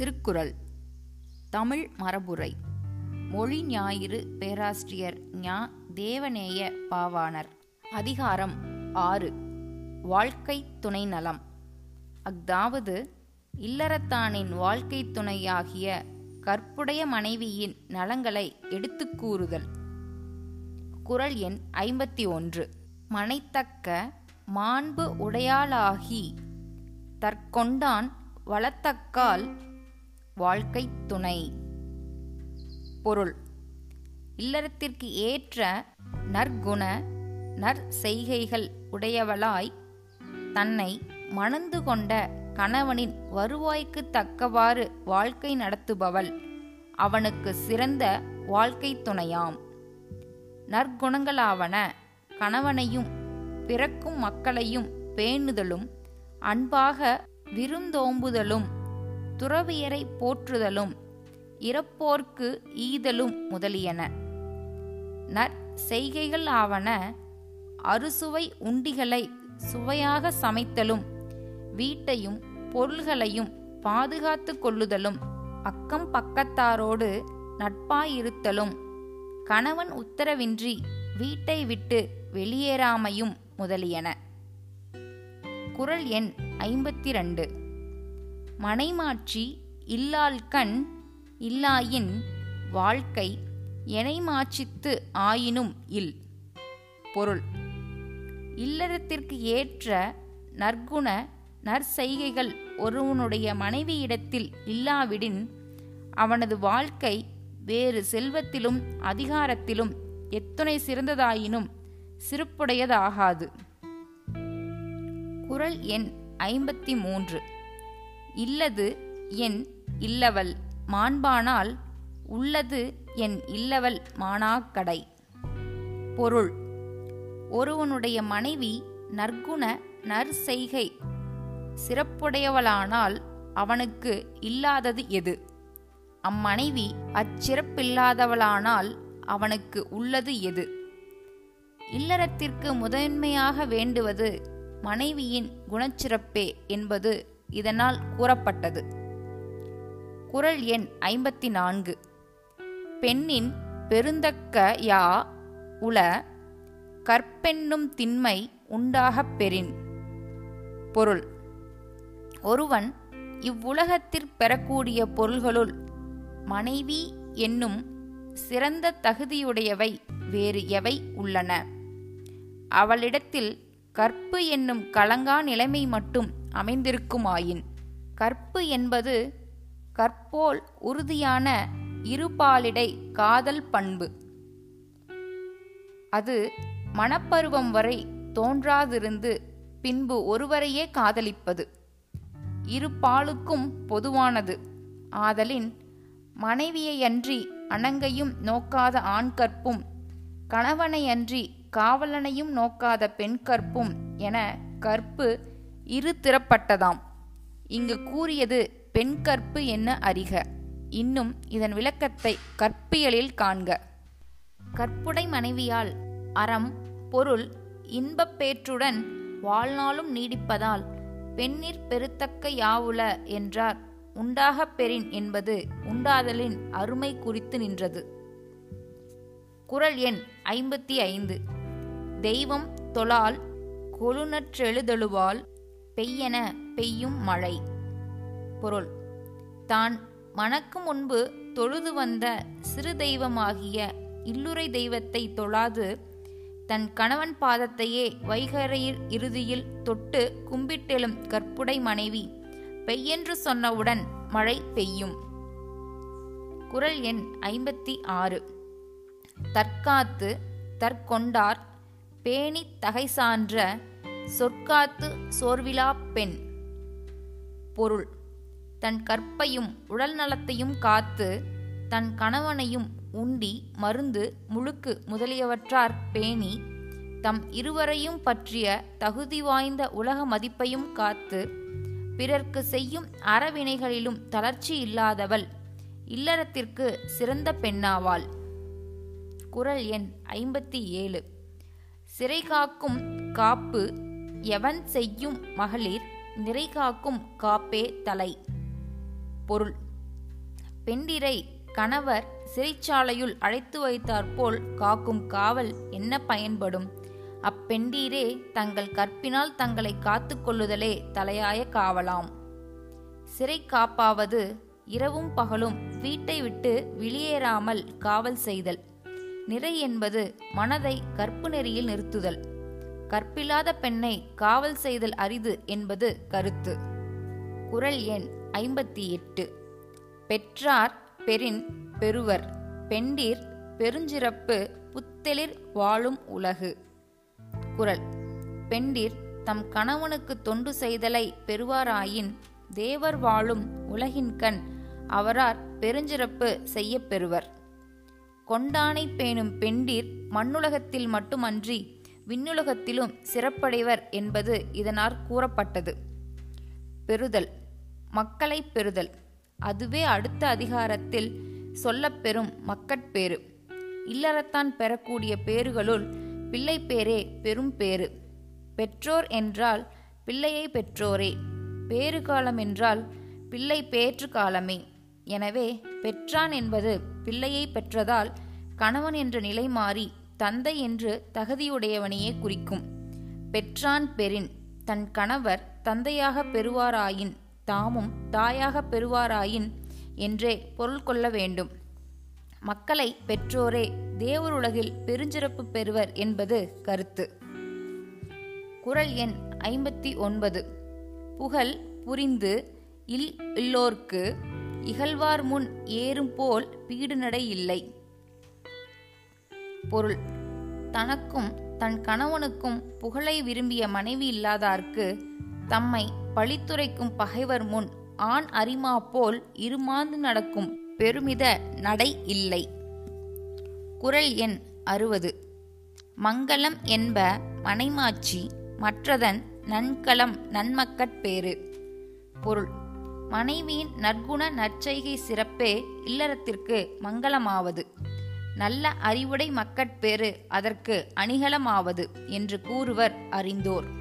திருக்குறள். தமிழ் மரபுரை. மொழி ஞாயிறு பேராசிரியர் ஞா. தேவநேய பாவாணர். அதிகாரம் ஆறு. வாழ்க்கை துணை நலம். அஃதாவது இல்லறத்தானின் வாழ்க்கை துணையாகிய கற்புடைய மனைவியின் நலங்களை எடுத்து கூறுதல். குறள் எண் ஐம்பத்தி ஒன்று. மனைத்தக்க மாண்பு உடையாளாகி தற்கொண்டான் வளத்தக்கால் வாழ்க்கை துணை. பொருள். இல்லறத்திற்கு ஏற்ற நற்குண நற்செய்கைகள் உடையவளாய் தன்னை மணந்து கொண்ட கணவனின் வருவாய்க்கு தக்கவாறு வாழ்க்கை நடத்துபவள். அவனுக்கு சிறந்த வாழ்க்கை துணையாம். நற்குணங்களாவன கணவனையும் பிறக்கும் மக்களையும் பேணுதலும் அன்பாக விருந்தோம்புதலும் துறவியரை போற்றுதலும் இறப்போர்க்கு ஈதலும் முதலியன. நற்செய்கைகள் ஆவன அறுசுவை உண்டிகளை சுவையாக சமைத்தலும் வீட்டையும் பொருள்களையும் பாதுகாத்து கொள்ளுதலும் அக்கம் பக்கத்தாரோடு நட்பாயிருத்தலும் கணவன் உத்தரவின்றி வீட்டை விட்டு வெளியேறாமையும் முதலியன. குறள் எண் ஐம்பத்தி ரெண்டு மனைமாட்சி இல்லாள்கண் இல்லாயின் வாழ்க்கை எனைமாட்சித்து ஆயினும் இல். பொருள். இல்லறத்திற்கு ஏற்ற நற்குண நற்செய்கைகள் ஒருவனுடைய மனைவியிடத்தில் இல்லாவிடின் அவனது வாழ்க்கை வேறு செல்வத்திலும் அதிகாரத்திலும் எத்துணை சிறந்ததாயினும் சிறப்புடையதாகாது. குறள் எண் ஐம்பத்தி மூன்று. இல்லது என் இல்லவள் மாண்பானால் உள்ளது என் இல்லவள் மானாக்கடை. பொருள். ஒருவனுடைய மனைவி நற்குண நற்செய்கை சிறப்புடையவளானால் அவனுக்கு இல்லாதது எது? அம்மனைவி அச்சிறப்பில்லாதவளானால் அவனுக்கு உள்ளது எது? இல்லறத்திற்கு முதன்மையாக வேண்டுவது மனைவியின் குணச்சிறப்பே என்பது இதனால் கூறப்பட்டது. குறள் எண் ஐம்பத்தி நான்கு பெண்ணின் பெருந்தக்க யா உல கற்பென்னும் திண்மை உண்டாகப் பெறின். பொருள். ஒருவன் இவ்வுலகத்தில் பெறக்கூடிய பொருள்களுள் மனைவி என்னும் சிறந்த தகுதியுடையவை வேறு எவை உள்ளன? அவளிடத்தில் கற்பு என்னும் கலங்கா நிலைமை மட்டும் அமைந்திருக்குமாயின். கற்பு என்பது கற்போல் உறுதியான இருபாலிடை காதல் பண்பு. அது மனப்பருவம் வரை தோன்றாதிருந்து பின்பு ஒருவரையே காதலிப்பது. இரு பாலுக்கும் பொதுவானது. ஆதலின் மனைவியையன்றி அணங்கையும் நோக்காத ஆண் கற்பும் கணவனையன்றி காவலனையும் நோக்காத பெண் கற்பும் என கற்பு இரு திறப்பட்டதாம் இங்கு கூறியது பெண் கற்பு என்ன அறிக? இன்னும் இதன் விளக்கத்தை கற்பியலில் காண்க. கற்புடை மனைவியால் அறம் பொருள் இன்பப்பேற்றுடன் வாழ்நாளும் நீடிப்பதால் பெண்ணிற் பெருத்தக்க யாவுல என்றார். உண்டாகப் பெறின் என்பது உண்டாதலின் அருமை குறித்து நின்றது. குறள் எண் ஐம்பத்தி ஐந்து. தெய்வம் தொழால் கொழுநற்றெழுதழுவால் பெய்யென பெய்யும் மழை. பொருள். தான் மணக்கு முன்பு தொழுது வந்த சிறு தெய்வமாகிய இல்லுரை தெய்வத்தை தொழாது தன் கணவன் பாதத்தையே வைகரையில் இறுதியில் தொட்டு கும்பிட்டெழும் கற்புடை மனைவி பெய்யென்று சொன்னவுடன் மழை பெய்யும். குறள் எண் ஐம்பத்தி ஆறு. தற்காத்து தற்கொண்டார் பேணி தகை சான்ற சொற்காத்து சோர்விலா பெண். பொருள். தன் கற்பையும் உடல் நலத்தையும் காத்து தன் கணவனையும் உண்டி மருந்து முழுக்கு முதலியவற்றார் பேணி தம் இருவரையும் பற்றிய தகுதி வாய்ந்த உலக மதிப்பையும் காத்து பிறர்க்கு செய்யும் அறவினைகளிலும் தளர்ச்சி இல்லாதவள் இல்லறத்திற்கு சிறந்த பெண்ணாவாள். குரல் எண் ஐம்பத்தி ஏழு. சிறை காக்கும் காப்பு எவன் செய்யும் மகளிர் நிறை காக்கும் காப்பே தலை. பொருள். பெண்டிரை கணவர் சிறைச்சாலையுள் அழைத்து வைத்தாற்போல் காக்கும் காவல் என்ன பயன்படும்? அப்பெண்டீரே தங்கள் கற்பினால் தங்களை காத்து கொள்ளுதலே தலையாய காவலாம். சிறை காப்பாவது இரவும் பகலும் வீட்டை விட்டு வெளியேறாமல் காவல் செய்தல். நிறை என்பது மனதை கற்பு நெறியில் நிறுத்துதல். கற்பில்லாத பெண்ணை காவல் செய்தல் அரிது என்பது கருத்து. குரல் எண் ஐம்பத்தி எட்டு. பெற்றார் பெரின் பெறுவர். பெண்டீர் பெருஞ்சிறப்பு புத்தெளிர் வாழும் உலகு. குரல். பெண்டீர் தம் கணவனுக்கு தொண்டு செய்தலை பெறுவாராயின் தேவர் வாழும் உலகின்கண் அவரார் பெருஞ்சிறப்பு செய்யப் பெறுவர். கொண்டானை பேணும் பெண்டீர் மண்ணுலகத்தில் மட்டுமன்றி விண்ணுலகத்திலும் சிறப்படைவர் என்பது இதனால் கூறப்பட்டது. பெறுதல். மக்களை பெறுதல். அதுவே அடுத்த அதிகாரத்தில் சொல்லப்பெறும் மக்கட்பேறு. இல்லறத்தான் பெறக்கூடிய பேறுகளுள் பிள்ளை பேரே பெரும் பேறு. பெற்றோர் என்றால் பிள்ளையை பெற்றோரே. பேறு காலம் என்றால் பிள்ளை பேற்று காலமே. எனவே பெற்றான் என்பது பிள்ளையை பெற்றதால் கணவன் என்ற நிலை மாறி தந்தை என்று தகுதியுடையவனையே குறிக்கும். பெற்றான் பெறின் தன் கணவர் தந்தையாக பெறுவாராயின் தாமும் தாயாக பெறுவாராயின் என்றே பொருள் கொள்ள வேண்டும். மக்களை பெற்றோரே தேவருலகில் பெருஞ்சிறப்பு பெறுவர் என்பது கருத்து. குரல் எண் ஐம்பத்தி ஒன்பது. புகழ் புரிந்து இல் இல்லோர்க்கு இகழ்வார் முன் ஏறும் போல் பீடுநடை இல்லை. பொருள். தனக்கும் தன் கணவனுக்கும் புகழை விரும்பிய மனைவி இல்லாதார்க்கு தம்மை பழித்துரைக்கும் பகைவர் முன் ஆண் அரிமா போல் இருமாந்து நடக்கும் பெருமித நடை இல்லை. குரல் எண் அறுபது. மங்களம் என்ப மனைமாட்சி மற்றதன் நன்கலம் நன்மக்கட்பேறு பொருள். மனைவியின் நற்குண நற்செய்கை சிறப்பே இல்லறத்திற்கு மங்களமாவது. நல்ல அறிவுடை மக்கட்பேறு அதற்கு அணிகலமாவது என்று கூறுவர் அறிந்தோர்.